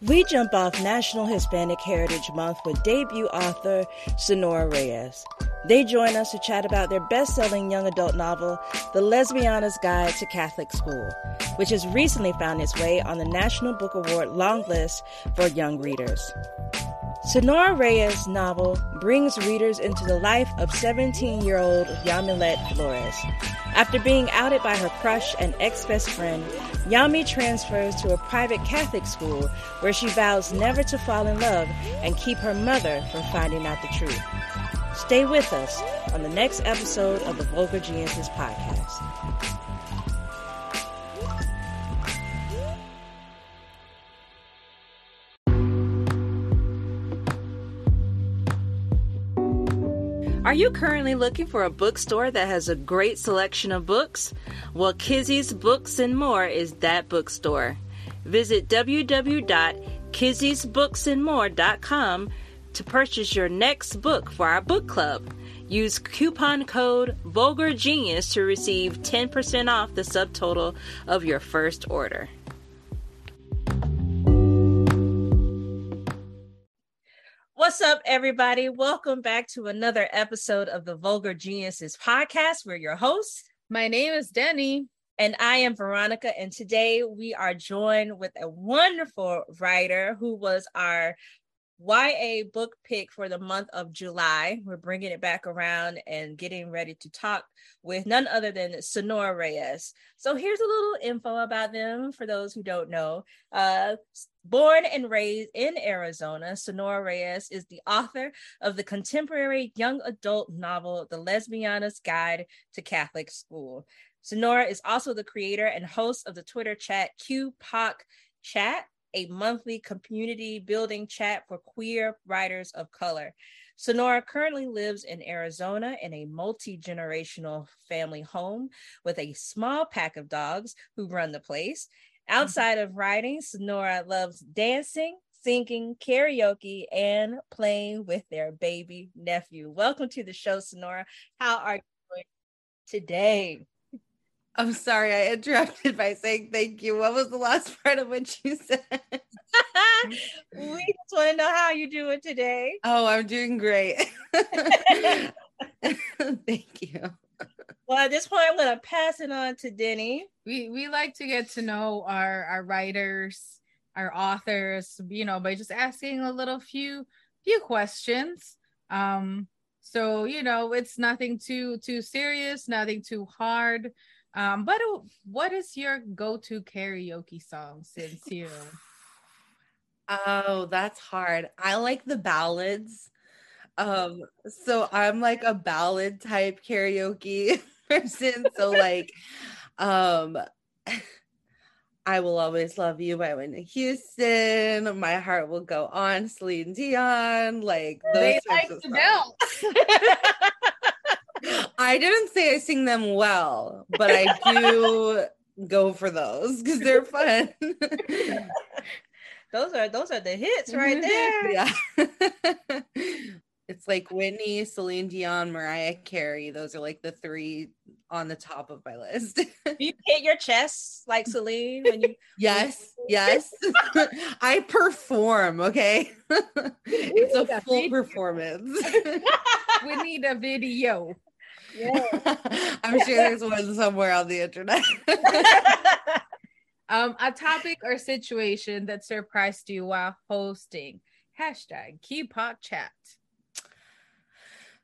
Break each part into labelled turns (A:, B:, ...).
A: We jump off National Hispanic Heritage Month with debut author Sonora Reyes. They join us to chat about their best selling young adult novel, The Lesbiana's Guide to Catholic School, which has recently found its way on the National Book Award long list for young readers. Sonora Reyes' novel brings readers into the life of 17 year old Yamilet Flores. After being outed by her crush and ex best friend, Yami transfers to a private Catholic school where she vows never to fall in love and keep her mother from finding out the truth. Stay with us on the next episode of the Vulgar Geniuses podcast. Are you currently looking for a bookstore that has a great selection of books? Well, Kizzy's Books and More is that bookstore. Visit www.kizzy'sbooksandmore.com to purchase your next book for our book club. Use coupon code Vulgar Genius to receive 10% off the subtotal of your first order. What's up, everybody? Welcome back to another episode of the Vulgar Geniuses podcast. We're your hosts.
B: My name is Denny.
A: And I am Veronica. And today we are joined with a wonderful writer who was our YA book pick for the month of July. We're bringing it back around and getting ready to talk with none other than Sonora Reyes. So here's a little info about them for those who don't know. Uh, born and raised in Arizona, Sonora Reyes is the author of the contemporary young adult novel, The Lesbiana's Guide to Catholic School. Sonora is also the creator and host of the Twitter chat QPOC Chat a monthly community building chat for queer writers of color. Sonora currently lives in Arizona in a multi generational family home with a small pack of dogs who run the place. Mm-hmm. Outside of writing, Sonora loves dancing, singing, karaoke, and playing with their baby nephew. Welcome to the show, Sonora. How are you doing today?
B: I'm sorry, I interrupted by saying thank you. What was the last part of what you said?
A: we just want to know how you're doing today.
B: Oh, I'm doing great. thank you.
A: Well, at this point, I'm going to pass it on to Denny.
C: We we like to get to know our our writers, our authors, you know, by just asking a little few few questions. Um, so you know, it's nothing too too serious, nothing too hard. Um, but what is your go-to karaoke song since you?
B: Oh, that's hard. I like the ballads. Um, so I'm like a ballad type karaoke person. So like, um, I will always love you by Whitney Houston. My heart will go on, Celine Dion. Like
C: those they like to dance.
B: I didn't say I sing them well, but I do go for those because they're fun.
A: those are those are the hits right there.
B: Yeah. it's like Whitney, Celine Dion, Mariah Carey. Those are like the three on the top of my list.
A: you hit your chest like Celine when you
B: Yes, yes. I perform, okay? it's a full performance.
C: we need a video.
B: I'm sure there's one somewhere on the internet.
C: um, a topic or situation that surprised you while hosting. Hashtag QPOC chat.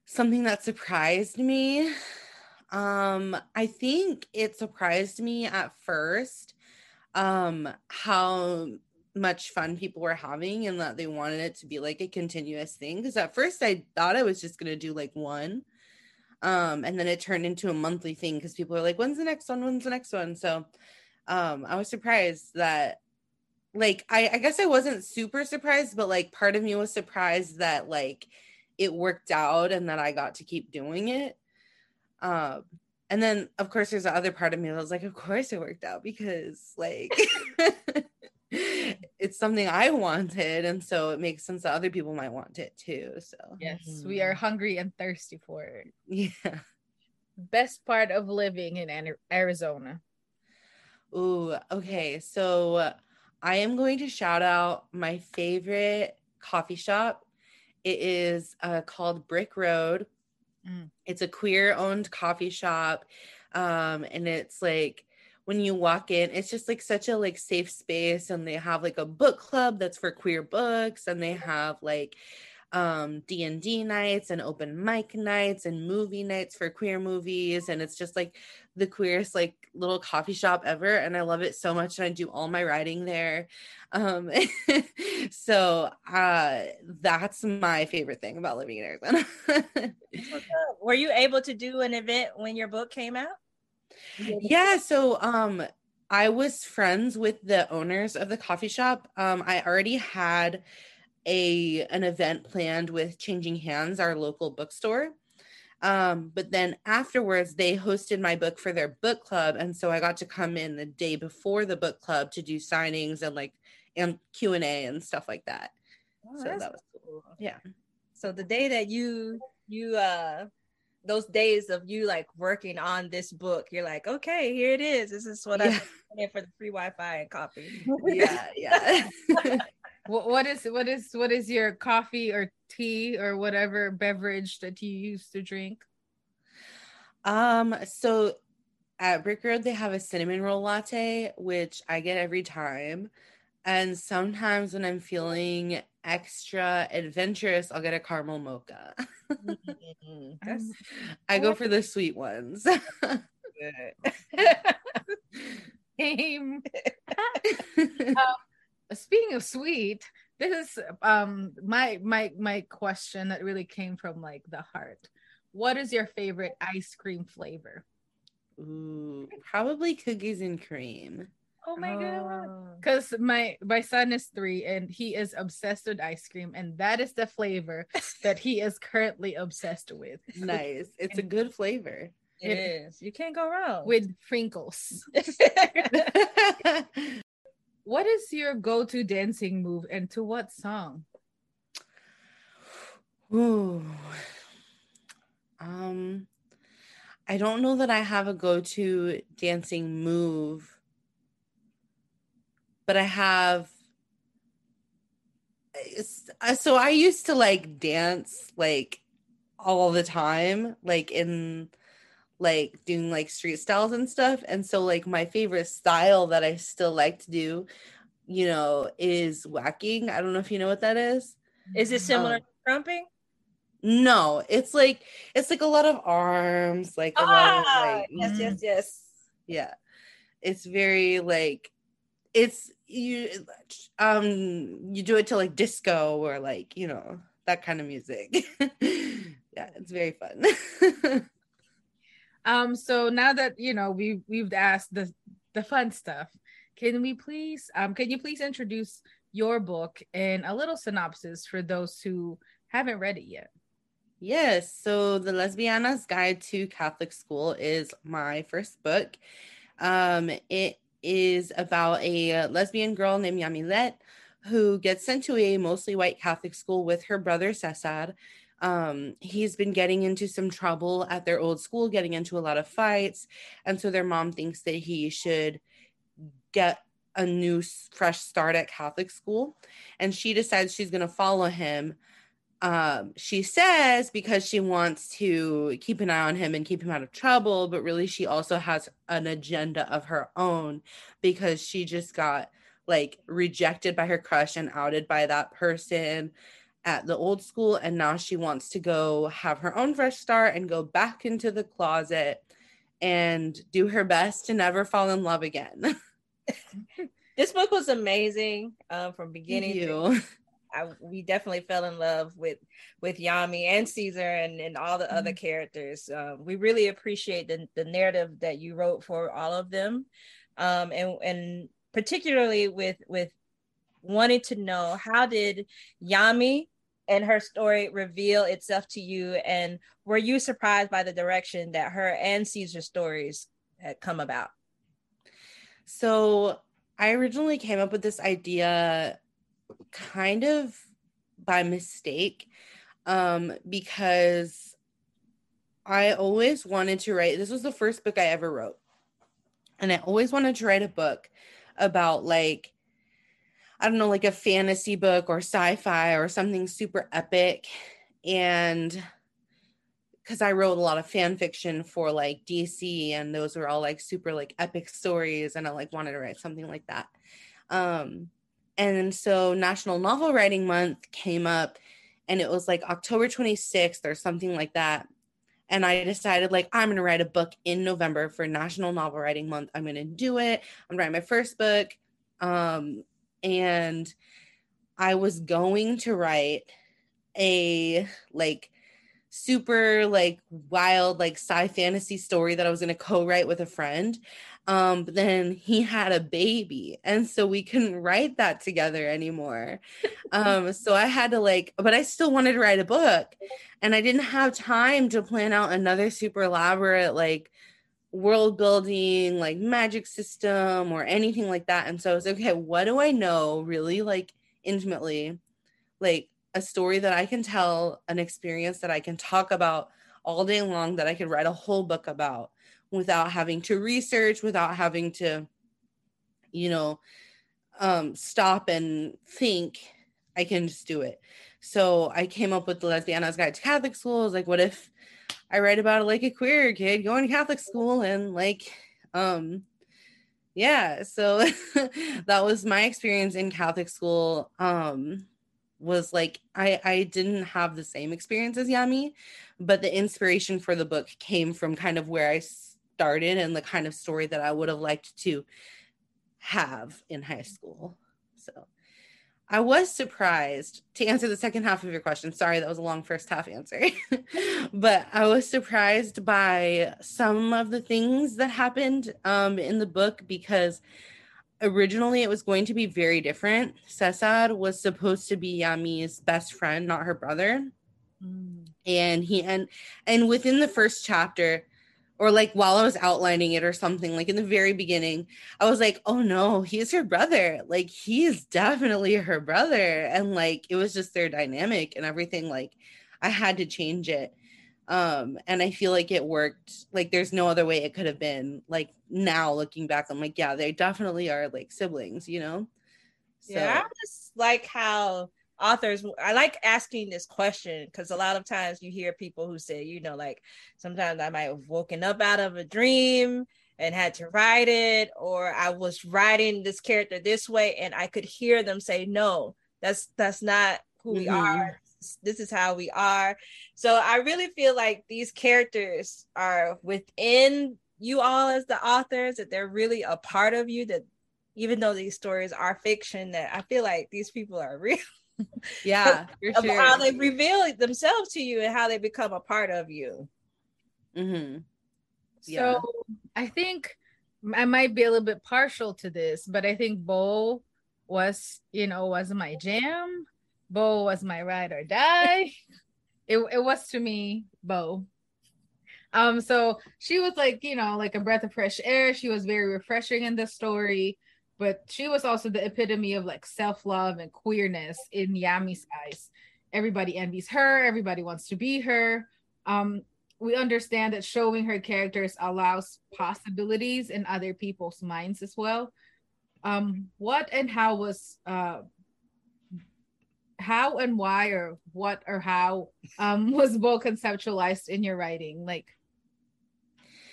B: Something that surprised me. Um, I think it surprised me at first um how much fun people were having and that they wanted it to be like a continuous thing because at first I thought I was just going to do like one um, and then it turned into a monthly thing because people are like, when's the next one? When's the next one? So um, I was surprised that like I, I guess I wasn't super surprised, but like part of me was surprised that like it worked out and that I got to keep doing it. Um, and then of course there's the other part of me that was like, of course it worked out because like it's something I wanted, and so it makes sense that other people might want it too. So
C: yes, mm-hmm. we are hungry and thirsty for it.
B: Yeah.
C: Best part of living in Arizona.
B: Ooh, okay. So I am going to shout out my favorite coffee shop. It is uh, called Brick Road.
C: Mm.
B: It's a queer owned coffee shop. Um, and it's like when you walk in, it's just like such a like safe space. And they have like a book club that's for queer books, and they have like um d&d nights and open mic nights and movie nights for queer movies and it's just like the queerest like little coffee shop ever and i love it so much and i do all my writing there um so uh that's my favorite thing about living in arizona
A: Were you able to do an event when your book came out?
B: Yeah so um i was friends with the owners of the coffee shop um i already had a an event planned with Changing Hands, our local bookstore. Um, but then afterwards, they hosted my book for their book club, and so I got to come in the day before the book club to do signings and like and Q and A and stuff like that.
A: Oh,
B: so that was
A: cool.
B: yeah.
A: So the day that you you uh those days of you like working on this book, you're like, okay, here it is. This is what
B: Yeah.
A: I'm in for the free Wi-Fi and coffee.
B: yeah, yeah.
C: What, what is what is what is your coffee or tea or whatever beverage that you used to drink?
B: um, so at Brick Road they have a cinnamon roll latte, which I get every time. And sometimes when I'm feeling extra adventurous, I'll get a caramel mocha.
A: Mm, That's
B: I go for the sweet ones.
C: Game. Speaking of sweet, this is um my my my question that really came from like the heart. What is your favorite ice cream flavor?
B: Ooh, probably cookies and cream.
C: Oh my god.
A: Oh.
C: Because my my son is three and he is obsessed with ice cream, and that is the flavor that he is currently obsessed with.
B: Nice. It's a good flavor.
A: It is. You can't go wrong.
C: With Frinkles. What is your go-to dancing move and to what song?
B: Ooh. Um I don't know that I have a go-to dancing move, but I have uh, so I used to like dance like all the time, like in like doing like street styles and stuff. And so like my favorite style that I still like to do, you know, is whacking. I don't know if you know what that is.
A: is it similar
B: Um,
A: to krumping?
B: No, it's like it's like a lot of arms, like a lot of
A: Ah,
B: like
A: yes,
C: mm.
A: yes, yes.
B: yeah. It's very like it's you um you do it to like disco or like, you know, that kind of music. yeah, it's very fun.
C: Um, so now that you know we we've asked the the fun stuff, can we please um can you please introduce your book and a little synopsis for those who haven't read it yet?
B: Yes. So The Lesbiana's Guide to Catholic School is my first book. Um, it is about a lesbian girl named Yamilet who gets sent to a mostly white Catholic school with her brother Cesar. Um, he's been getting into some trouble at their old school, getting into a lot of fights. And so their mom thinks that he should get a new fresh start at Catholic school. And she decides she's going to follow him um, she says because she wants to keep an eye on him and keep him out of trouble, but really she also has an agenda of her own because she just got like rejected by her crush and outed by that person at the old school. And now she wants to go have her own fresh start and go back into the closet and do her best to never fall in love again.
A: This book was amazing um, from beginning to. I, we definitely fell in love with with Yami and Cesar and, and all the other
B: Mm-hmm.
A: characters. Um, we really appreciate the, the narrative that you wrote for all of them, um, and and particularly with with wanting to know how did Yami and her story reveal itself to you, and were you surprised by the direction that her and Cesar's stories had come about?
B: So I originally came up with this idea kind of by mistake um because I always wanted to write this was the first book I ever wrote and I always wanted to write a book about like I don't know, like a fantasy book or sci-fi or something super epic. And because I wrote a lot of fan fiction for like DC and those were all like super like epic stories and I like wanted to write something like that. Um and so National Novel Writing Month came up and it was like October 26th or something like that. And I decided like I'm going to write a book in November for National Novel Writing Month. I'm going to do it. I'm writing my first book. Um and I was going to write a like super like wild like sci fantasy story that I was going to co-write with a friend. Um, but then he had a baby, and so we couldn't write that together anymore. um, so I had to like, but I still wanted to write a book, and I didn't have time to plan out another super elaborate like world building, like magic system or anything like that. And so I was okay, what do I know really like intimately? Like a story that I can tell, an experience that I can talk about all day long that I could write a whole book about without having to research, without having to, you know, um, stop and think. I can just do it. So I came up with the Lesbiana's Guide to Catholic School. Like, what if I write about like a queer kid going to Catholic school and like, um, yeah. So that was my experience in Catholic school. Um, was like I I didn't have the same experience as Yami, but the inspiration for the book came from kind of where I started and the kind of story that I would have liked to have in high school. So I was surprised to answer the second half of your question. Sorry, that was a long first half answer. but I was surprised by some of the things that happened um, in the book because originally it was going to be very different. Cesar was supposed to be Yami's best friend, not her brother. Mm. And he and and within the first chapter, or like while I was outlining it or something, like in the very beginning, I was like, oh no, he's her brother. Like he is definitely her brother. And like it was just their dynamic and everything. Like I had to change it um and i feel like it worked like there's no other way it could have been like now looking back i'm like yeah they definitely are like siblings you know
A: so. yeah i just like how authors i like asking this question because a lot of times you hear people who say you know like sometimes i might have woken up out of a dream and had to write it or i was writing this character this way and i could hear them say no that's that's not who mm-hmm. we are this is how we are. So i really feel like these characters are within you all as the authors that they're really a part of you that even though these stories are fiction that i feel like these people are real
B: yeah
A: of sure. how they reveal themselves to you and how they become a part of you
C: mm-hmm. yeah. so i think i might be a little bit partial to this but i think bo was you know was my jam Bo was my ride or die. it, it was to me, Bo. Um, so she was like, you know, like a breath of fresh air. She was very refreshing in the story, but she was also the epitome of like self-love and queerness in Yami's eyes. Everybody envies her, everybody wants to be her. Um, we understand that showing her characters allows possibilities in other people's minds as well. Um, what and how was uh, how and why or what or how um, was Bo conceptualized in your writing? Like,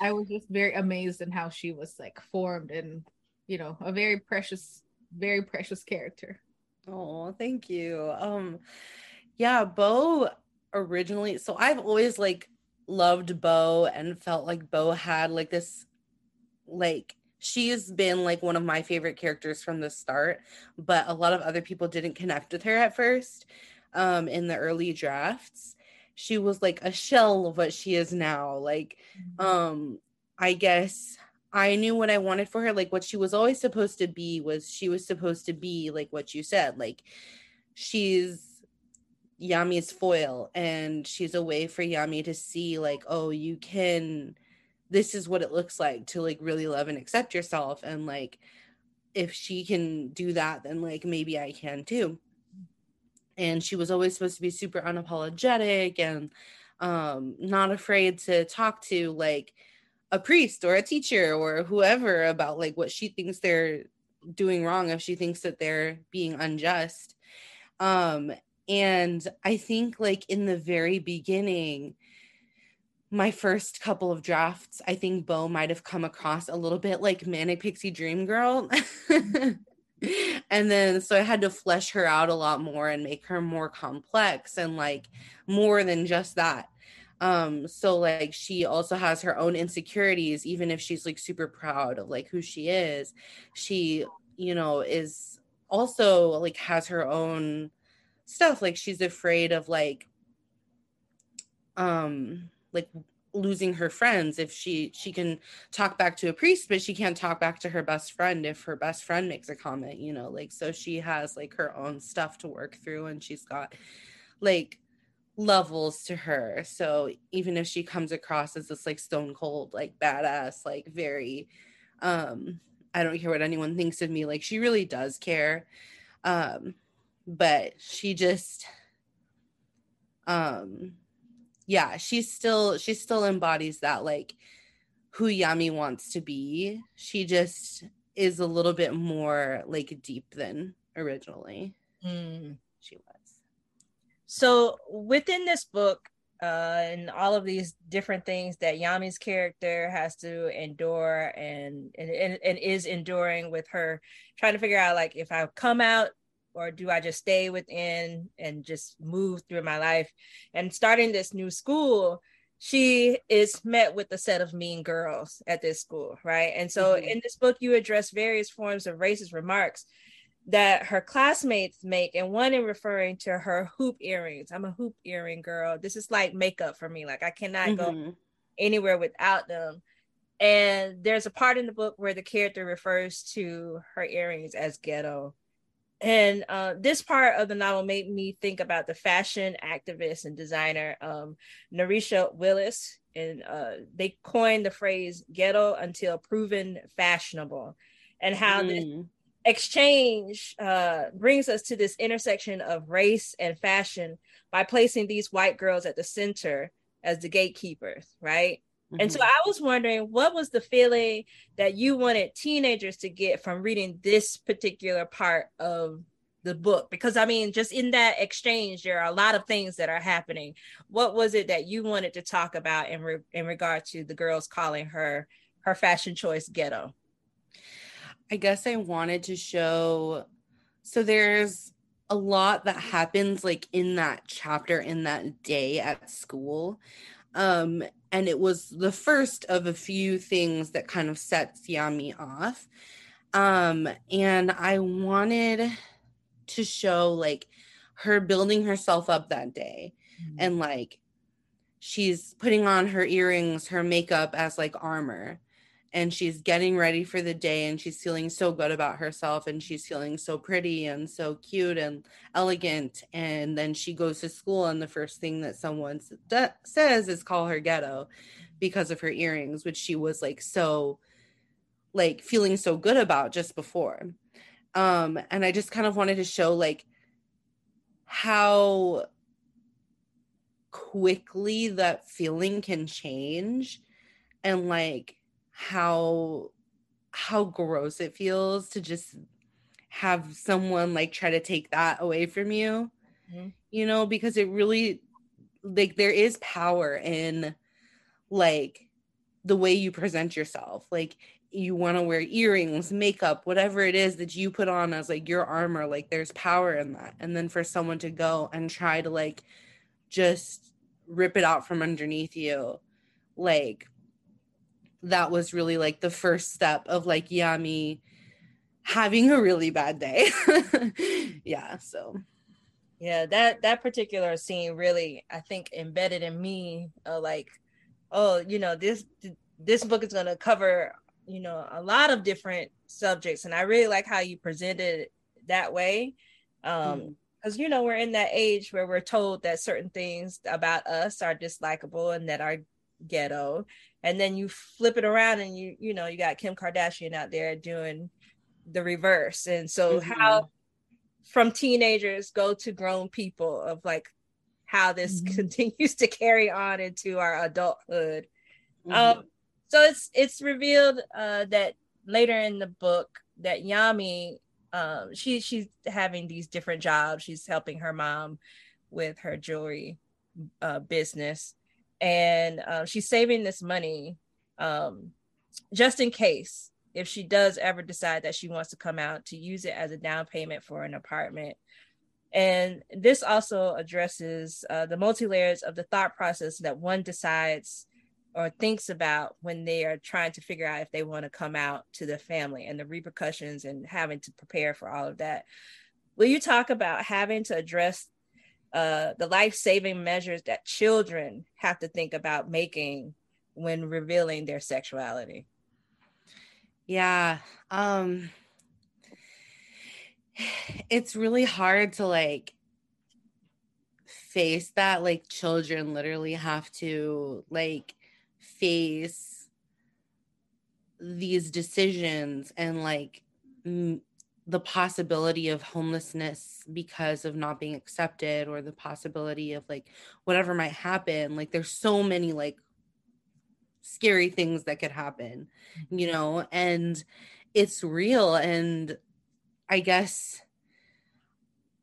C: I was just very amazed in how she was like formed and, you know, a very precious, very precious character.
B: Oh, thank you. Um, yeah, Bo originally, so I've always like loved Bo and felt like Bo had like this like she's been like one of my favorite characters from the start, but a lot of other people didn't connect with her at first um, in the early drafts. She was like a shell of what she is now. Like, mm-hmm. um, I guess I knew what I wanted for her. Like, what she was always supposed to be was she was supposed to be like what you said. Like, she's Yami's foil, and she's a way for Yami to see, like, oh, you can this is what it looks like to like really love and accept yourself and like if she can do that then like maybe i can too and she was always supposed to be super unapologetic and um not afraid to talk to like a priest or a teacher or whoever about like what she thinks they're doing wrong if she thinks that they're being unjust um and i think like in the very beginning my first couple of drafts, I think Bo might have come across a little bit like Manic Pixie Dream Girl. and then so I had to flesh her out a lot more and make her more complex and like more than just that. Um, so like she also has her own insecurities, even if she's like super proud of like who she is. She, you know, is also like has her own stuff. Like she's afraid of like um like losing her friends if she she can talk back to a priest but she can't talk back to her best friend if her best friend makes a comment you know like so she has like her own stuff to work through and she's got like levels to her so even if she comes across as this like stone cold like badass like very um i don't care what anyone thinks of me like she really does care um but she just um yeah, she's still she still embodies that like who Yami wants to be. She just is a little bit more like deep than originally mm. she was.
A: So within this book, uh, and all of these different things that Yami's character has to endure and, and and, is enduring with her trying to figure out like if I come out or do I just stay within and just move through my life? And starting this new school, she is met with a set of mean girls at this school, right? And so mm-hmm. in this book, you address various forms of racist remarks that her classmates make, and one in referring to her hoop earrings. I'm a hoop earring girl. This is like makeup for me. Like I cannot mm-hmm. go anywhere without them. And there's a part in the book where the character refers to her earrings as ghetto and uh, this part of the novel made me think about the fashion activist and designer um, Narisha Willis, and uh, they coined the phrase "ghetto until proven fashionable," and how mm. this exchange uh, brings us to this intersection of race and fashion by placing these white girls at the center as the gatekeepers, right? Mm-hmm. And so mm-hmm. I was wondering what was the feeling that you wanted teenagers to get from reading this particular part of the book because I mean just in that exchange there are a lot of things that are happening. What was it that you wanted to talk about in re- in regard to the girls calling her her fashion choice ghetto?
B: I guess I wanted to show so there's a lot that happens like in that chapter in that day at school um, and it was the first of a few things that kind of sets Yami off. Um, and I wanted to show like her building herself up that day mm-hmm. and like she's putting on her earrings, her makeup as like armor and she's getting ready for the day and she's feeling so good about herself and she's feeling so pretty and so cute and elegant and then she goes to school and the first thing that someone says is call her ghetto because of her earrings which she was like so like feeling so good about just before. Um and i just kind of wanted to show like how quickly that feeling can change and like how how gross it feels to just have someone like try to take that away from you. Mm-hmm. you know because it really like there is power in like the way you present yourself. Like you want to wear earrings makeup whatever it is that you put on as like your armor like there's power in that. And then for someone to go and try to like just rip it out from underneath you like that was really like the first step of like Yami having a really bad day. yeah, so
A: yeah, that that particular scene really I think embedded in me uh, like oh, you know, this this book is going to cover, you know, a lot of different subjects and I really like how you presented it that way. Um mm because you know we're in that age where we're told that certain things about us are dislikable and that are ghetto and then you flip it around and you you know you got kim kardashian out there doing the reverse and so mm-hmm. how from teenagers go to grown people of like how this mm-hmm. continues to carry on into our adulthood mm-hmm. um so it's it's revealed uh that later in the book that Yami um she she's having these different jobs. She's helping her mom with her jewelry uh, business, and uh, she's saving this money um, just in case if she does ever decide that she wants to come out to use it as a down payment for an apartment. And this also addresses uh, the multi layers of the thought process that one decides or thinks about when they are trying to figure out if they want to come out to the family and the repercussions and having to prepare for all of that. Will you talk about having to address uh, the life saving measures that children have to think about making when revealing their sexuality?
B: Yeah. Um, it's really hard to like face that like children literally have to like face these decisions and like m- the possibility of homelessness because of not being accepted or the possibility of like whatever might happen like there's so many like scary things that could happen you know and it's real and i guess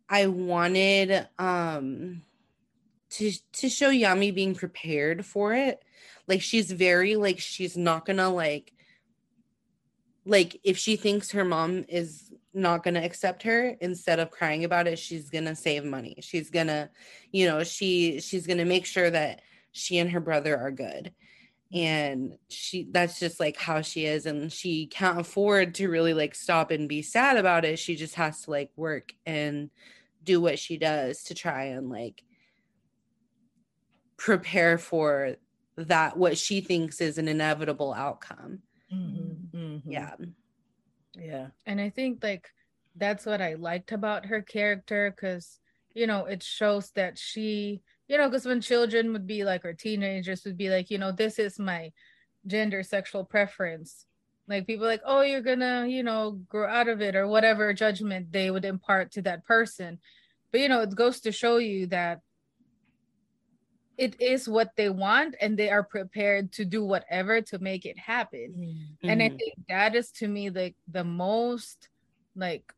B: i wanted um to to show yami being prepared for it. Like she's very like she's not gonna like like if she thinks her mom is not going to accept her instead of crying about it she's going to save money. She's going to you know she she's going to make sure that she and her brother are good. And she that's just like how she is and she can't afford to really like stop and be sad about it. She just has to like work and do what she does to try and like prepare for that what she thinks is an inevitable outcome. Mm-hmm, mm-hmm. yeah
A: yeah.
C: And i think like that's what i liked about her character because you know it shows that she you know because when children would be like or teenagers would be like you know this is my gender sexual preference. Like people like oh you're gonna you know grow out of it or whatever judgment they would impart to that person. But you know it goes to show you that it is what they want and they are prepared to do whatever to make it happen. Mm-hmm. and i think that is to me like the most like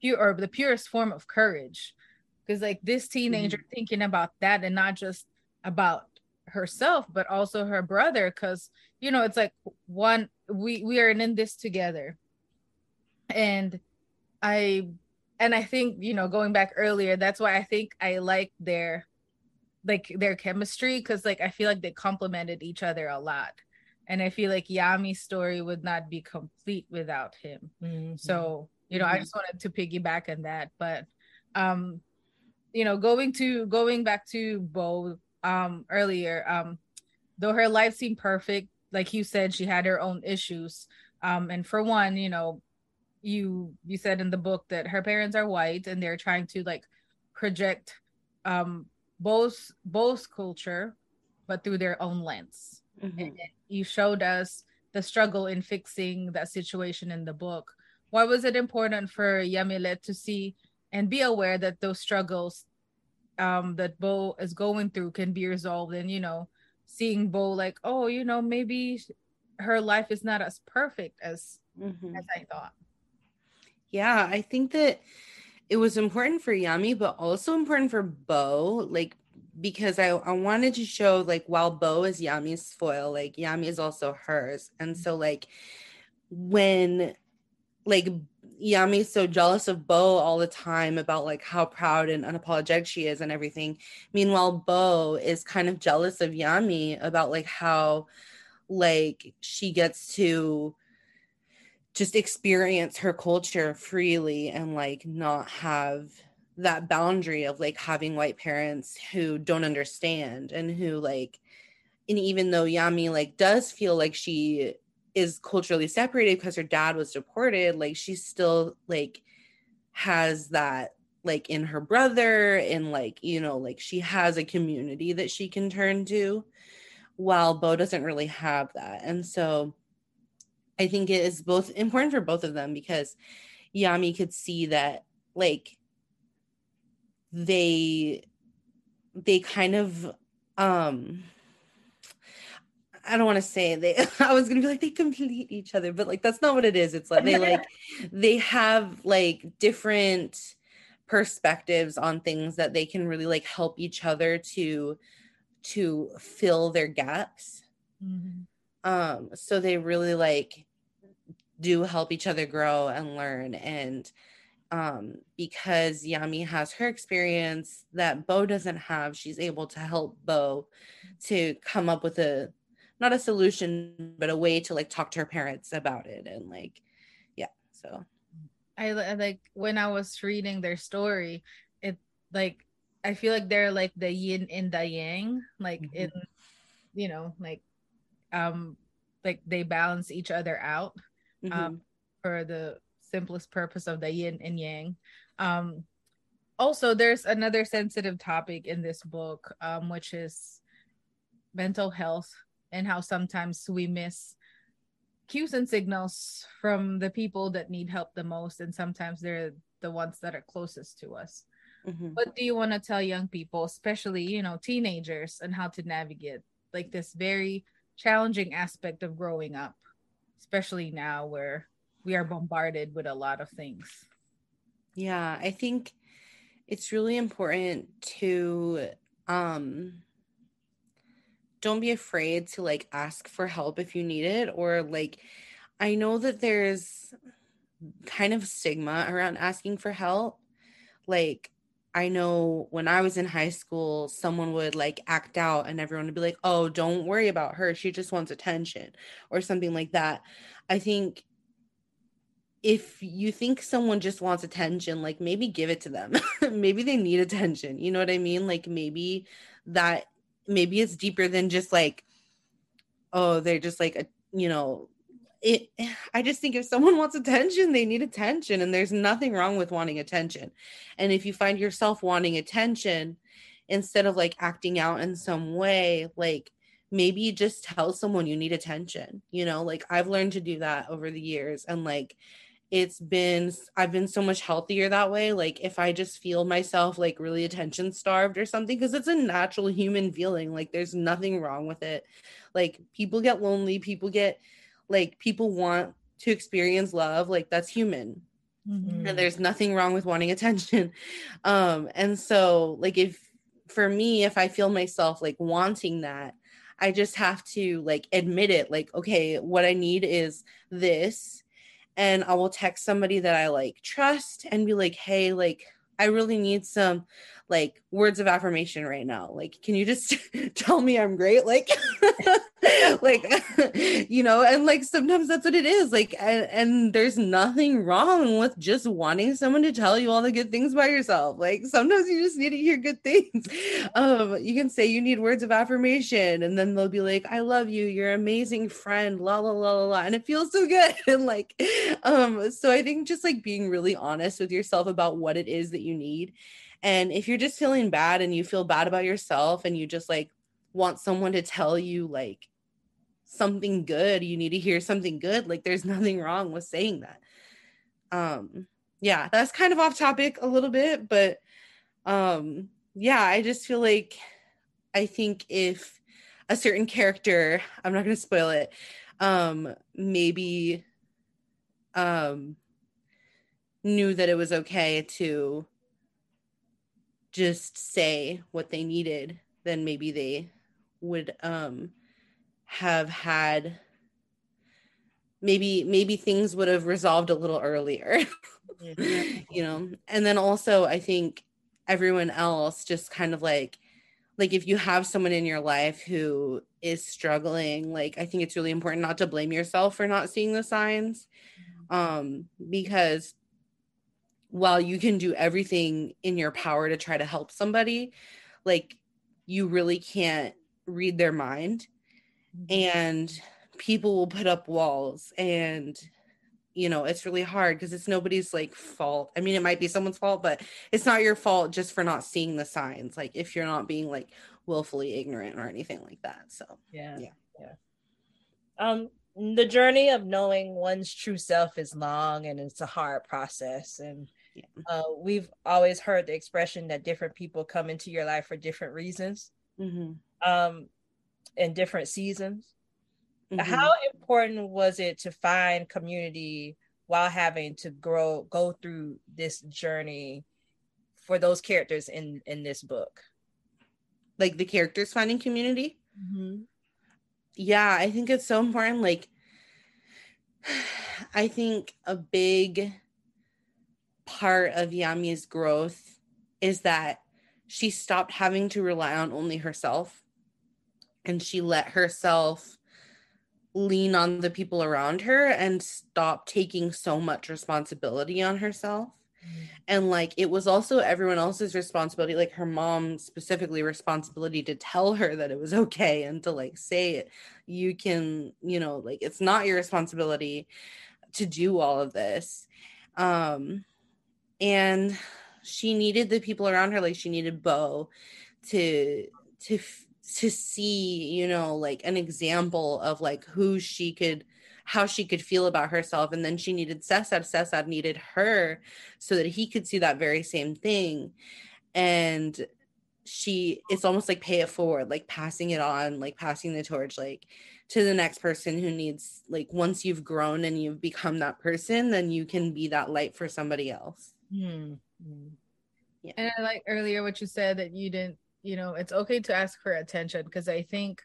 C: pure or the purest form of courage. Because like this teenager mm-hmm. thinking about that and not just about herself but also her brother. Because you know it's like one we we are in this together. And i and i think you know going back earlier that's why i think i like their like their chemistry because like I feel like they complemented each other a lot. And I feel like Yami's story would not be complete without him. Mm-hmm. So, you know, mm-hmm. I just wanted to piggyback on that. But um, you know, going to going back to Bo um earlier, um, though her life seemed perfect, like you said, she had her own issues. Um, and for one, you know, you you said in the book that her parents are white and they're trying to like project um both both culture but through their own lens mm-hmm. you showed us the struggle in fixing that situation in the book why was it important for yamilet to see and be aware that those struggles um, that bo is going through can be resolved and you know seeing bo like oh you know maybe her life is not as perfect as mm-hmm. as i thought
B: yeah i think that it was important for Yami, but also important for Bo, like because I, I wanted to show like while Bo is Yami's foil, like Yami is also hers. And so like when like Yami's so jealous of Bo all the time about like how proud and unapologetic she is and everything. Meanwhile, Bo is kind of jealous of Yami about like how like she gets to just experience her culture freely and like not have that boundary of like having white parents who don't understand and who like and even though Yami like does feel like she is culturally separated because her dad was deported like she still like has that like in her brother and like you know like she has a community that she can turn to while Bo doesn't really have that. And so I think it is both important for both of them because Yami could see that like they they kind of um I don't want to say they I was gonna be like they complete each other, but like that's not what it is. It's like they like they have like different perspectives on things that they can really like help each other to to fill their gaps. Mm-hmm. Um so they really like do help each other grow and learn and um, because Yami has her experience that Bo doesn't have, she's able to help Bo to come up with a not a solution, but a way to like talk to her parents about it and like, yeah. So
C: I like when I was reading their story, it like I feel like they're like the yin and the yang, like mm-hmm. in you know, like um like they balance each other out mm-hmm. um for the simplest purpose of the yin and yang. Um, also, there's another sensitive topic in this book, um, which is mental health and how sometimes we miss cues and signals from the people that need help the most, and sometimes they're the ones that are closest to us. Mm-hmm. What do you want to tell young people, especially you know teenagers, and how to navigate like this very challenging aspect of growing up, especially now where we are bombarded with a lot of things.
B: Yeah, I think it's really important to um don't be afraid to like ask for help if you need it or like I know that there's kind of stigma around asking for help. Like I know when I was in high school, someone would like act out and everyone would be like, oh, don't worry about her. She just wants attention or something like that. I think if you think someone just wants attention, like maybe give it to them. maybe they need attention. You know what I mean? Like maybe that maybe it's deeper than just like oh, they're just like a, you know, it I just think if someone wants attention, they need attention and there's nothing wrong with wanting attention. And if you find yourself wanting attention instead of like acting out in some way, like maybe just tell someone you need attention. You know, like I've learned to do that over the years and like it's been i've been so much healthier that way like if i just feel myself like really attention starved or something because it's a natural human feeling like there's nothing wrong with it like people get lonely people get like people want to experience love like that's human mm-hmm. and there's nothing wrong with wanting attention um and so like if for me if i feel myself like wanting that i just have to like admit it like okay what i need is this and I will text somebody that I like trust and be like, hey, like, I really need some like words of affirmation right now. Like, can you just tell me I'm great? Like, like, you know, and like sometimes that's what it is. Like, and, and there's nothing wrong with just wanting someone to tell you all the good things about yourself. Like, sometimes you just need to hear good things. Um, you can say you need words of affirmation, and then they'll be like, I love you, you're amazing friend, la la la la la. And it feels so good. and like, um, so I think just like being really honest with yourself about what it is that you need and if you're just feeling bad and you feel bad about yourself and you just like want someone to tell you like something good, you need to hear something good, like there's nothing wrong with saying that. Um yeah, that's kind of off topic a little bit, but um yeah, I just feel like I think if a certain character, I'm not going to spoil it, um maybe um knew that it was okay to just say what they needed, then maybe they would um have had maybe maybe things would have resolved a little earlier. you know. And then also I think everyone else just kind of like like if you have someone in your life who is struggling like i think it's really important not to blame yourself for not seeing the signs mm-hmm. um because while you can do everything in your power to try to help somebody, like you really can't read their mind. Mm-hmm. And people will put up walls and you know it's really hard because it's nobody's like fault i mean it might be someone's fault but it's not your fault just for not seeing the signs like if you're not being like willfully ignorant or anything like that so
A: yeah yeah yeah um the journey of knowing one's true self is long and it's a hard process and yeah. Uh, we've always heard the expression that different people come into your life for different reasons, mm-hmm. um, in different seasons. Mm-hmm. How important was it to find community while having to grow go through this journey for those characters in in this book?
B: Like the characters finding community? Mm-hmm. Yeah, I think it's so important. Like, I think a big part of Yami's growth is that she stopped having to rely on only herself and she let herself lean on the people around her and stop taking so much responsibility on herself. Mm-hmm. And like it was also everyone else's responsibility, like her mom specifically responsibility to tell her that it was okay and to like say it. You can, you know, like it's not your responsibility to do all of this. Um and she needed the people around her like she needed Bow to to to see, you know, like an example of like who she could how she could feel about herself. And then she needed Cesar. Cesar needed her so that he could see that very same thing. And she it's almost like pay it forward, like passing it on, like passing the torch, like to the next person who needs like once you've grown and you've become that person, then you can be that light for somebody else. Mm-hmm.
C: Yeah. And I like earlier what you said that you didn't you know it's okay to ask for attention because i think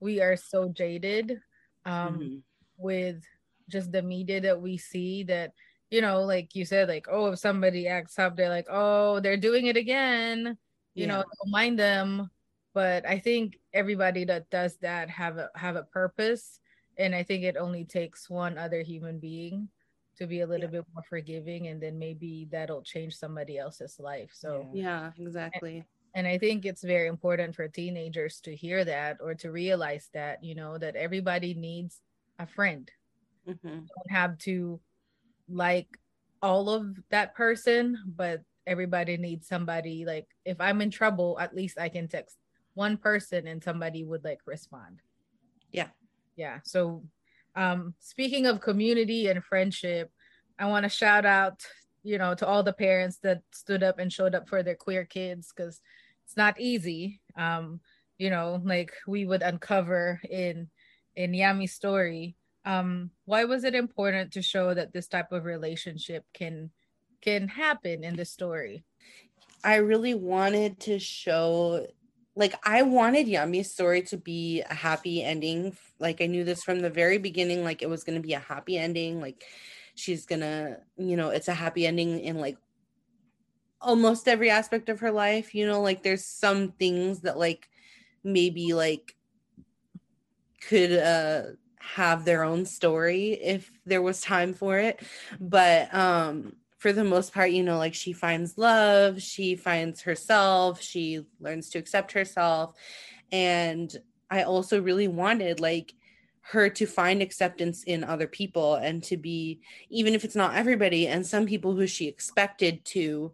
C: we are so jaded um mm-hmm. with just the media that we see that you know like you said like oh if somebody acts up they're like oh they're doing it again you yeah. know don't mind them but i think everybody that does that have a have a purpose and i think it only takes one other human being to be a little yeah. bit more forgiving and then maybe that'll change somebody else's life so
B: yeah. Exactly and,
C: and i think it's very important for teenagers to hear that or to realize that you know that everybody needs a friend. Mm-hmm. don't have to like all of that person but everybody needs somebody like if i'm in trouble at least i can text one person and somebody would like respond.
B: Yeah.
C: Yeah so um speaking of community and friendship i want to shout out you know to all the parents that stood up and showed up for their queer kids because it's not easy. Um you know like we would uncover in in yami's story. Um why was it important to show that this type of relationship can can happen in the story?
B: I really wanted to show like i wanted yami's story to be a happy ending like i knew this from the very beginning like it was going to be a happy ending like she's gonna you know it's a happy ending in like almost every aspect of her life you know like there's some things that like maybe like could uh have their own story if there was time for it. But um for the most part you know like she finds love she finds herself she learns to accept herself. And i also really wanted like her to find acceptance in other people and to be even if it's not everybody and some people who she expected to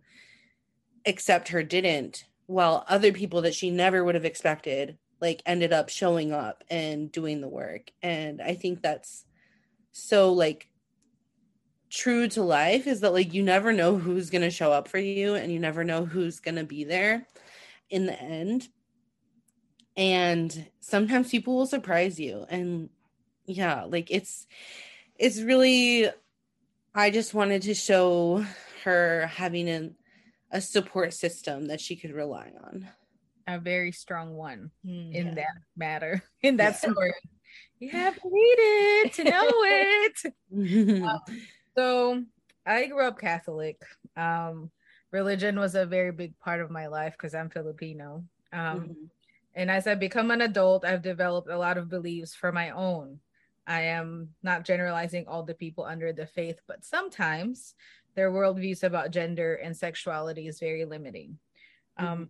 B: accept her didn't while other people that she never would have expected like ended up showing up and doing the work. And i think that's so like true to life is that like you never know who's going to show up for you and you never know who's going to be there in the end and sometimes people will surprise you and yeah like it's it's really i just wanted to show her having an a support system that she could rely on.
C: A very strong one mm, in yeah. that matter, in that yeah. story. You have to read it to know it. um, so I grew up Catholic. Um, religion was a very big part of my life because I'm Filipino. Um, mm-hmm. And as I become an adult, I've developed a lot of beliefs for my own. I am not generalizing all the people under the faith, but sometimes their worldviews about gender and sexuality is very limiting. Mm-hmm. Um,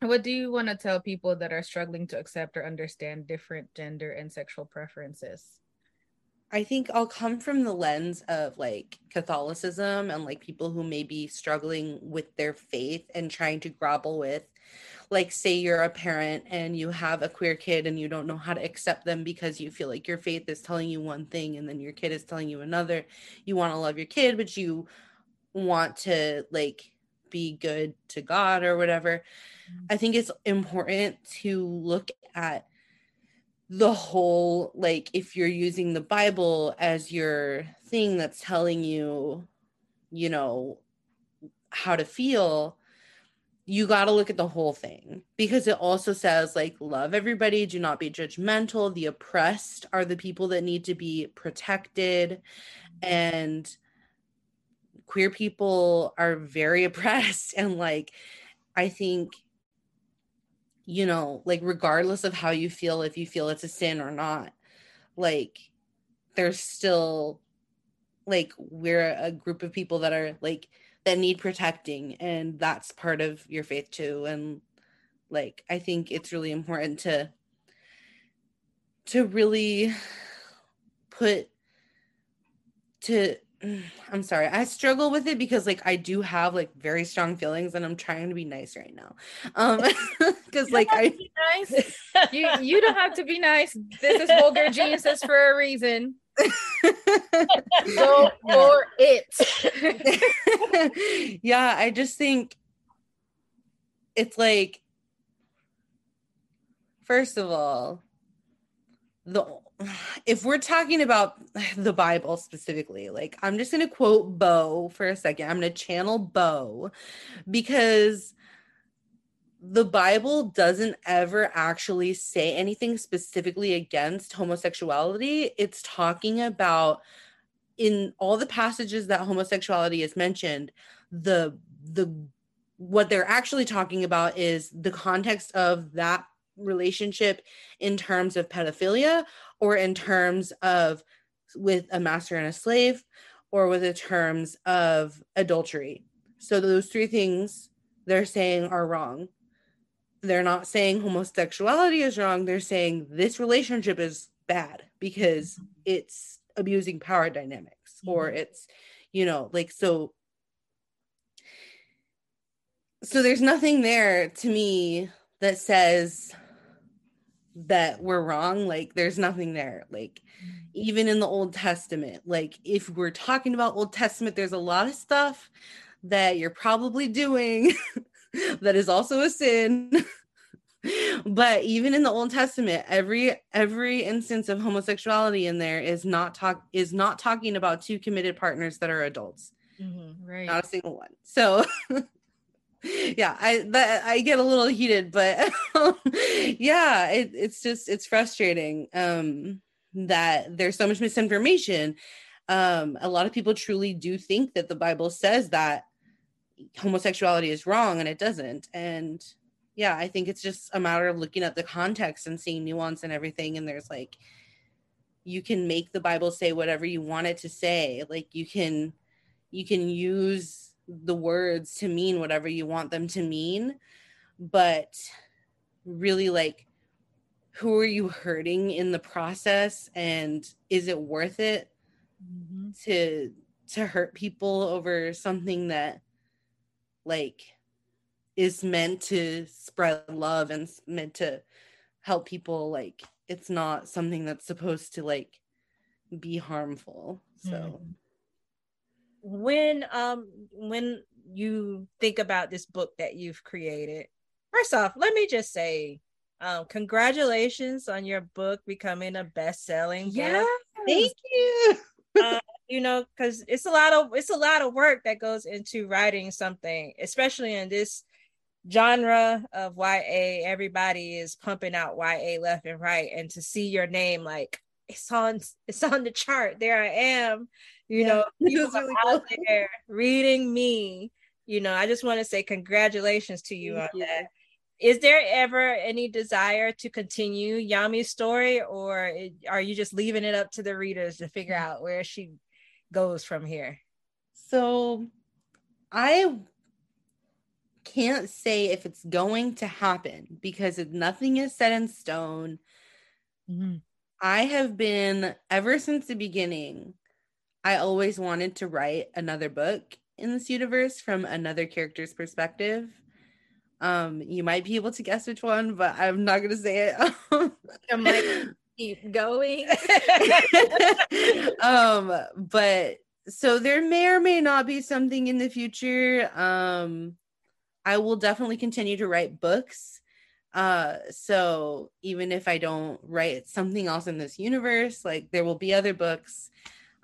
C: what do you want to tell people that are struggling to accept or understand different gender and sexual preferences?
B: I think I'll come from the lens of like Catholicism and like people who may be struggling with their faith and trying to grapple with, like, say you're a parent and you have a queer kid and you don't know how to accept them because you feel like your faith is telling you one thing and then your kid is telling you another. You want to love your kid, but you want to like be good to God or whatever. Mm-hmm. I think it's important to look at the whole like if you're using the bible as your thing that's telling you you know how to feel you got to look at the whole thing because it also says like love everybody do not be judgmental. The oppressed are the people that need to be protected. And queer people are very oppressed. And like i think you know like regardless of how you feel if you feel it's a sin or not like there's still like we're a group of people that are like that need protecting and that's part of your faith too and like i think it's really important to to really put to I'm sorry. I struggle with it because like I do have like very strong feelings and I'm trying to be nice right now. Um because like I
C: nice. you you don't have to be nice. This is vulgar geniuses for a reason. Go for
B: it. yeah, I just think it's like first of all, the if we're talking about the Bible specifically, like I'm just going to quote Bo for a second. I'm going to channel Bo because the Bible doesn't ever actually say anything specifically against homosexuality. It's talking about in all the passages that homosexuality is mentioned, the the what they're actually talking about is the context of that relationship in terms of pedophilia or in terms of with a master and a slave or with the terms of adultery. So those three things they're saying are wrong. They're not saying homosexuality is wrong. They're saying this relationship is bad because it's abusing power dynamics mm-hmm. or it's, you know, like so. So there's nothing there to me that says that we're wrong like there's nothing there like mm. even in the old testament like if we're talking about old testament there's a lot of stuff that you're probably doing that is also a sin. But even in the old testament every every instance of homosexuality in there is not talk is not talking about two committed partners that are adults. Mm-hmm, right. Not a single one. So yeah i that i get a little heated but yeah it, it's just it's frustrating um that there's so much misinformation. Um a lot of people truly do think that the bible says that homosexuality is wrong and it doesn't. And yeah i think it's just a matter of looking at the context and seeing nuance and everything. And there's like you can make the bible say whatever you want it to say. Like you can you can use the words to mean whatever you want them to mean. But really like who are you hurting in the process? And is it worth it mm-hmm. to to hurt people over something that like is meant to spread love and meant to help people like it's not something that's supposed to like be harmful so. Mm
A: when um when you think about this book that you've created first off let me just say um congratulations on your book becoming a best-selling
B: yeah thank you
A: you know because it's a lot of it's a lot of work that goes into writing something especially in this genre of YA everybody is pumping out YA left and right and to see your name like it's on it's on the chart. There I am you yeah, know people really out cool. there reading me you know. I just want to say congratulations to you Thank on you. that. Is there ever any desire to continue yami's story or are you just leaving it up to the readers to figure mm. out where she goes from here
B: so i can't say if it's going to happen because nothing is set in stone mm-hmm. i have been ever since the beginning I always wanted to write another book in this universe from another character's perspective. Um, you might be able to guess which one, but I'm not gonna say it.
C: I'm like, keep going.
B: um, but so there may or may not be something in the future. Um, I will definitely continue to write books. Uh, so even if I don't write something else in this universe, like there will be other books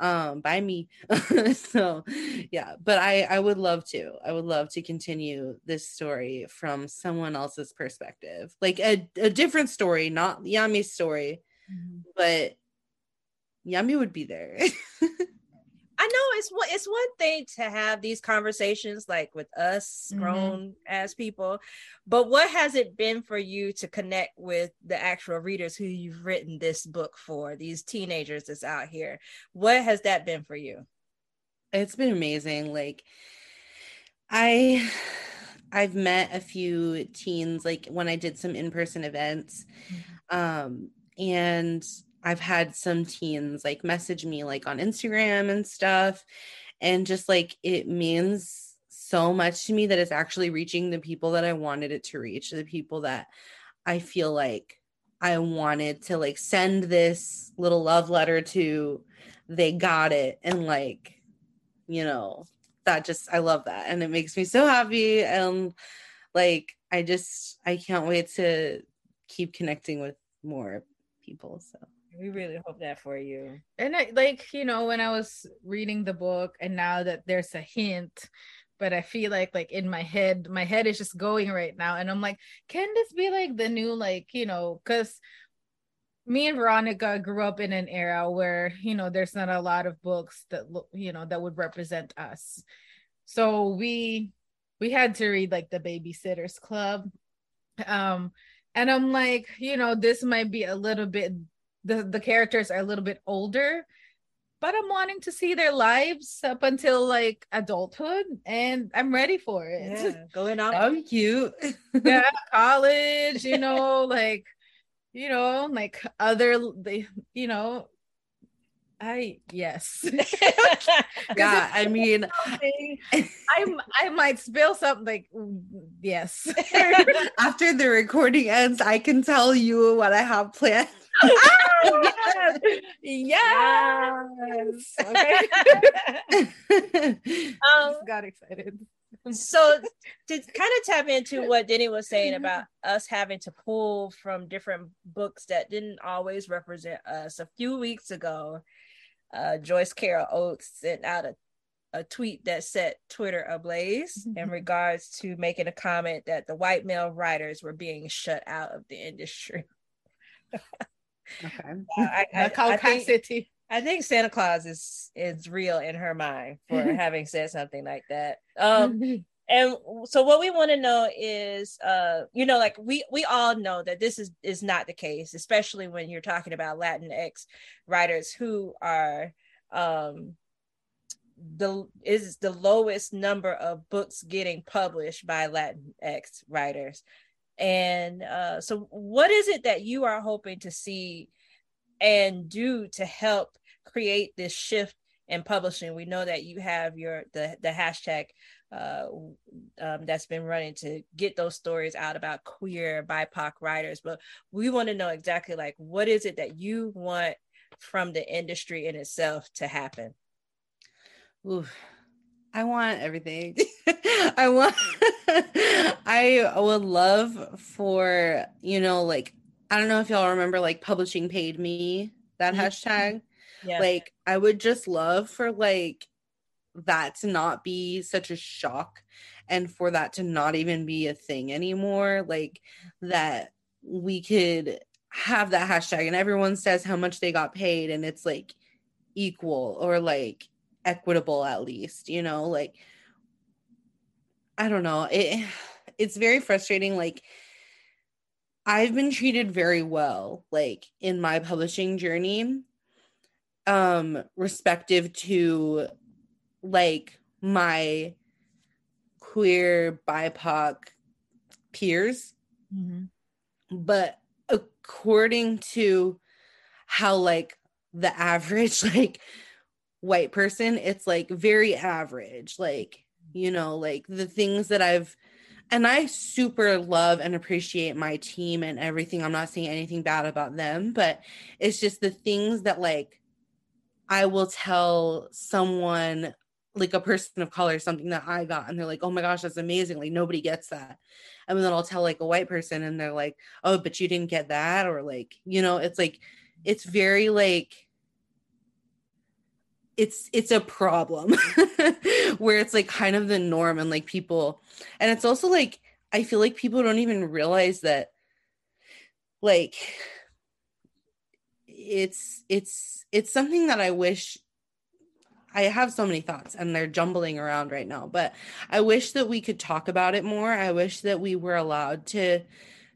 B: um by me so yeah but i i would love to i would love to continue this story from someone else's perspective like a, a different story not yami's story mm-hmm. but yami would be there
A: I know it's one it's one thing to have these conversations like with us mm-hmm. grown mm-hmm. as people, but what has it been for you to connect with the actual readers who you've written this book for, these teenagers that's out here? What has that been for you?
B: It's been amazing. Like I I've met a few teens like when I did some in-person events. Mm-hmm. Um and I've had some teens like message me like on Instagram and stuff. And just like it means so much to me that it's actually reaching the people that I wanted it to reach, the people that I feel like I wanted to like send this little love letter to. They got it. And like, you know, that just, I love that. And it makes me so happy. And like, I just, I can't wait to keep connecting with more people. So
A: we really hope that for you.
C: And I, like, you know, when I was reading the book and now that there's a hint, but I feel like like in my head, my head is just going right now. And I'm like, can this be like the new, like, you know, because me and Veronica grew up in an era where, you know, there's not a lot of books that you know that would represent us. So we we had to read like the babysitters club. Um and I'm like, you know, this might be a little bit the the characters are a little bit older but i'm wanting to see their lives up until like adulthood and i'm ready for it.
A: Yeah, going out.
B: I'm cute.
C: Yeah college you know like you know like other you know I yes.
B: yeah, I mean,
C: I'm I might spill something. Like, yes.
B: After the recording ends, I can tell you what I have planned.
C: oh, yes. yes. Okay. um, got excited.
A: So to kind of tap into what Denny was saying about us having to pull from different books that didn't always represent us. A few weeks ago, uh, Joyce Carol Oates sent out a, a tweet that set Twitter ablaze in regards to making a comment that the white male writers were being shut out of the industry.
C: okay. I, I, I,
A: think, I think Santa Claus is is real in her mind for having said something like that. Um, and so what we want to know is uh you know like we we all know that this is is not the case especially when you're talking about latinx writers who are um the is the lowest number of books getting published by latinx writers. And uh so what is it that you are hoping to see and do to help create this shift in publishing? We know that you have your the the hashtag uh, um, that's been running to get those stories out about queer BIPOC writers. But we want to know exactly like what is it that you want from the industry in itself to happen?
B: Ooh, I want everything. I want. I would love for you know like I don't know if y'all remember like publishing paid me that mm-hmm. hashtag. Yeah. Like I would just love for like that to not be such a shock and for that to not even be a thing anymore like that we could have that hashtag and everyone says how much they got paid and it's like equal or like equitable at least you know like i don't know. It it's very frustrating like i've been treated very well like in my publishing journey um respective to like my queer BIPOC peers. Mm-hmm. But according to how like the average like white person, it's like very average. Like, you know, like the things that I've and I super love and appreciate my team and everything. I'm not saying anything bad about them, but it's just the things that like I will tell someone like a person of color something that I got and they're like, "Oh my gosh, that's amazing. Like nobody gets that." And then I'll tell like a white person and they're like, "Oh, but you didn't get that." Or like, you know, it's like it's very like it's it's a problem where it's like kind of the norm and like people and it's also like I feel like people don't even realize that like it's it's it's something that I wish I have so many thoughts and they're jumbling around right now, but I wish that we could talk about it more. I wish that we were allowed to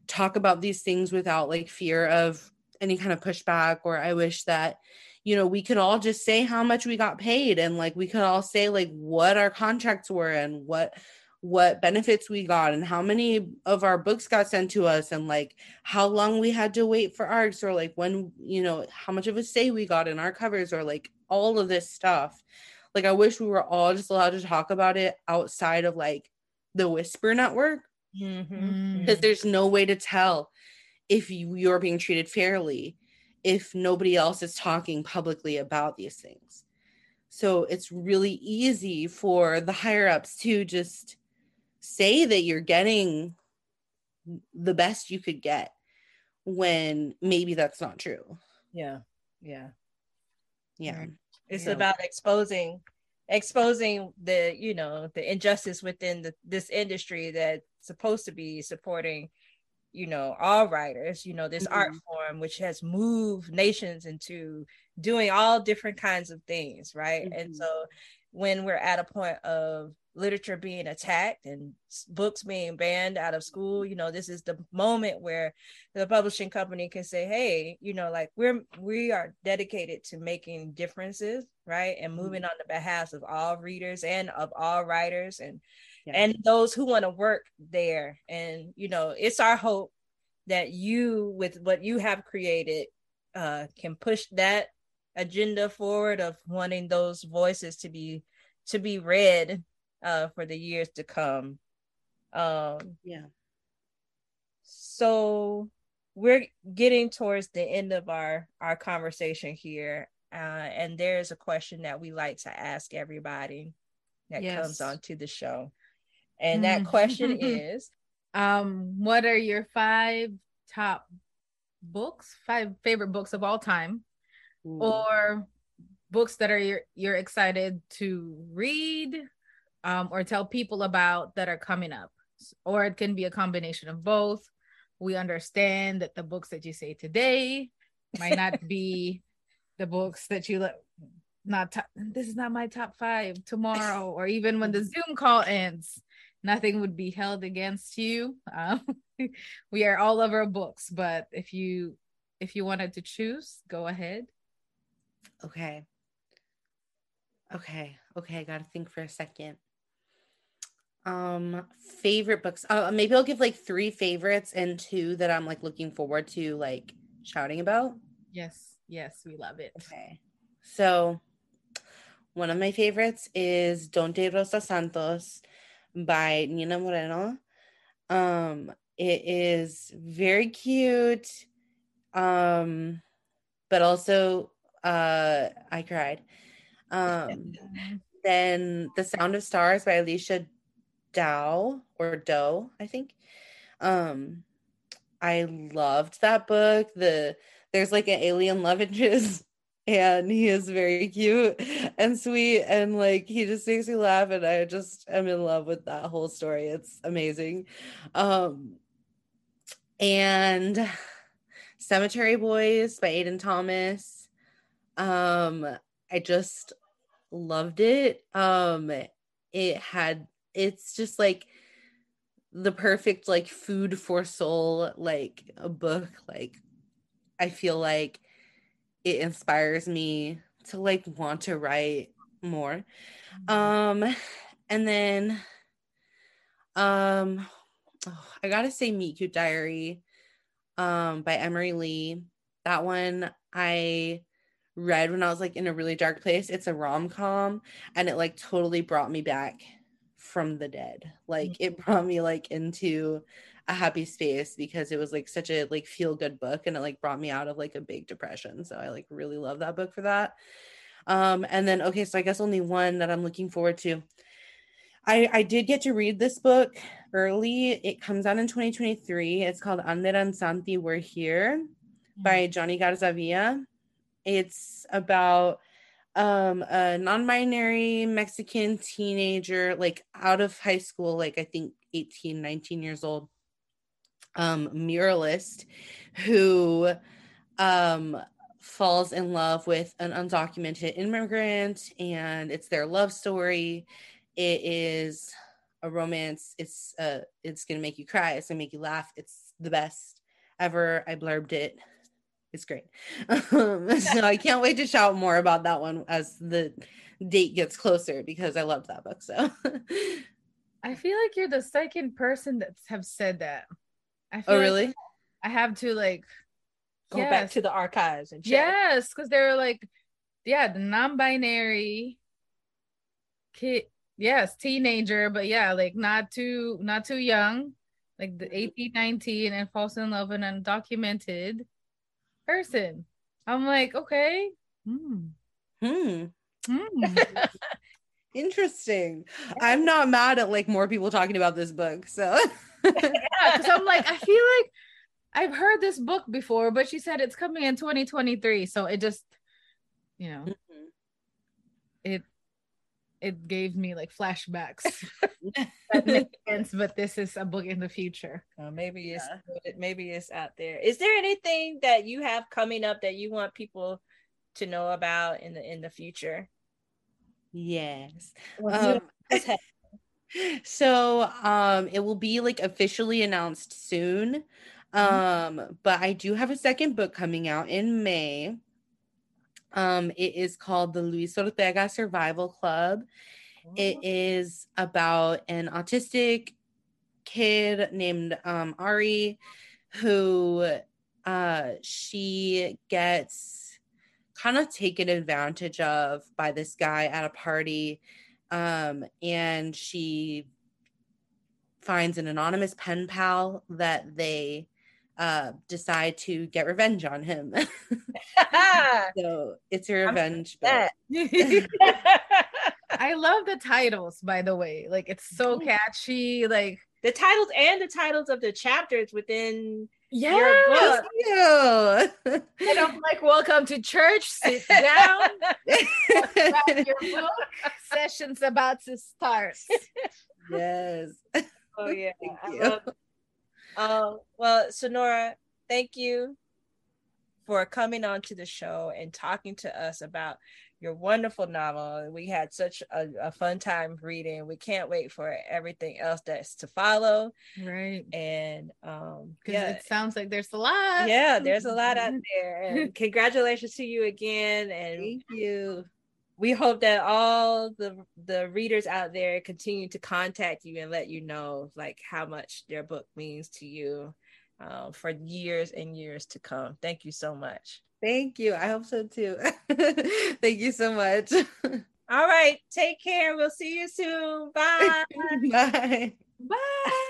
B: talk about these things without like fear of any kind of pushback or I wish that you know we could all just say how much we got paid and like we could all say like what our contracts were and what what benefits we got and how many of our books got sent to us and like how long we had to wait for ARCs or like when you know how much of a say we got in our covers or like all of this stuff like i wish we were all just allowed to talk about it outside of like the whisper network because mm-hmm. mm. there's no way to tell if you, you're being treated fairly if nobody else is talking publicly about these things so it's really easy for the higher ups to just say that you're getting the best you could get when maybe that's not true.
A: Yeah. Yeah.
B: Yeah.
A: It's yeah. about exposing exposing the, you know, the injustice within the, this industry that's supposed to be supporting you know all writers you know this mm-hmm. art form which has moved nations into doing all different kinds of things right mm-hmm. and so when we're at a point of literature being attacked and books being banned out of school you know this is the moment where the publishing company can say hey you know like we're we are dedicated to making differences right and moving mm-hmm. on the behalf of all readers and of all writers and yeah. and those who want to work there and you know it's our hope that you with what you have created uh can push that agenda forward of wanting those voices to be to be read uh, for the years to come. Um,
B: yeah.
A: So we're getting towards the end of our our conversation here, uh, and there's a question that we like to ask everybody that yes. comes onto the show, and that question is,
C: um, what are your five top books, five favorite books of all time, Ooh. or books that are you're, you're excited to read um, or tell people about that are coming up or it can be a combination of both we understand that the books that you say today might not be the books that you let not top, this is not my top five tomorrow or even when the zoom call ends nothing would be held against you um, we are all over books but if you if you wanted to choose go ahead
B: okay Okay. Okay. I got to think for a second. Um, favorite books. Uh, maybe I'll give like three favorites and two that I'm like looking forward to like shouting about.
C: Yes. Yes. We love it.
B: Okay. So, one of my favorites is Don't Date Rosa Santos by Nina Moreno. Um, it is very cute. Um, but also uh I cried. Um, then The Sound of Stars by Alechia Dow or Doe, I think. Um, I loved that book. The there's like an alien love interest and he is very cute and sweet and like he just makes me laugh and I just am in love with that whole story. It's amazing. Um and Cemetery Boys by Aiden Thomas. Um I just loved it. Um it had it's just like the perfect like food for soul like a book like I feel like it inspires me to like want to write more. Um and then um oh, I got to say Meet Cute Diary um by Emery Lee. That one I read when I was like in a really dark place. It's a rom com and it like totally brought me back from the dead. Like it mm-hmm. brought me like into a happy space because it was like such a like feel good book and it like brought me out of like a big depression. So I like really love that book for that. Um, and then okay, so I guess only one that I'm looking forward to. I I did get to read this book early. It comes out in 2023. It's called Ander & Santi, We're Here by
A: Mm.
B: Jonny Garza Villa. It's about um a non-binary Mexican teenager, like out of high school, like I think 18, 19 years old, um, muralist who um falls in love with an undocumented immigrant and it's their love story. It is a romance. It's uh it's gonna make you cry, it's gonna make you laugh. It's the best ever. I blurbed it. It's great. Um, so I can't wait to shout more about that one as the date gets closer because I love that book. So
C: I feel like you're the second person that have said that. I
B: Oh
C: feel like
B: really?
C: I have to like
A: Go
C: yes,
A: back to the archives and check.
C: yes, because they're like, yeah, the non-binary kid, yes, teenager, but yeah, like not too not too young, like the 18, 19, and falls in love with an undocumented person. I'm like, okay. Hmm.
B: Hmm.
C: Hmm.
B: Interesting. I'm not mad at like more people talking about this book. So
C: Yeah, because I'm like, I feel like I've heard this book before, but she said it's coming in 2023. So it just, you know, it it gave me like flashbacks. that makes sense, but this is a book in the future.
A: Uh, maybe it's
B: Yeah.
A: maybe it's out there. Is there anything that you have coming up that you want people to know about in the in the future?
B: yes.
A: Well,
B: Um, so um it will be like officially announced soon. Um, but I do have a second book coming out in May. Um, it is called the Luis Ortega Survival Club. It is about an autistic kid named um, Ari who uh, she gets kind of taken advantage of by this guy at a party. Um, and she finds an anonymous pen pal that they uh, decide to get revenge on him. so it's a revenge book.
C: I love the titles, by the way. Like it's so catchy. Like
A: the titles and the titles of the chapters within
C: yeah.
A: your book.
B: Thank you.
C: And I'm like, welcome to church. Sit down. Your book. Session's about to start.
B: yes.
A: Oh yeah.
B: Thank
A: I
B: you.
A: love- Um, well, Sonora, thank you for coming on to the show and talking to us about your wonderful novel. We had such a, a fun time reading. We can't wait for everything else that's to follow.
C: Right.
A: And um, yeah,
C: it sounds like there's a lot.
A: yeah, there's a lot out there. And congratulations to you again. And
B: Thank you.
A: We hope that all the the readers out there continue to contact you and let you know like how much their book means to you uh, for years and years to come. Thank you so much.
B: Thank you. I hope so too. Thank you so much.
A: All right, take care. We'll see you soon. Bye.
B: Bye.
C: Bye.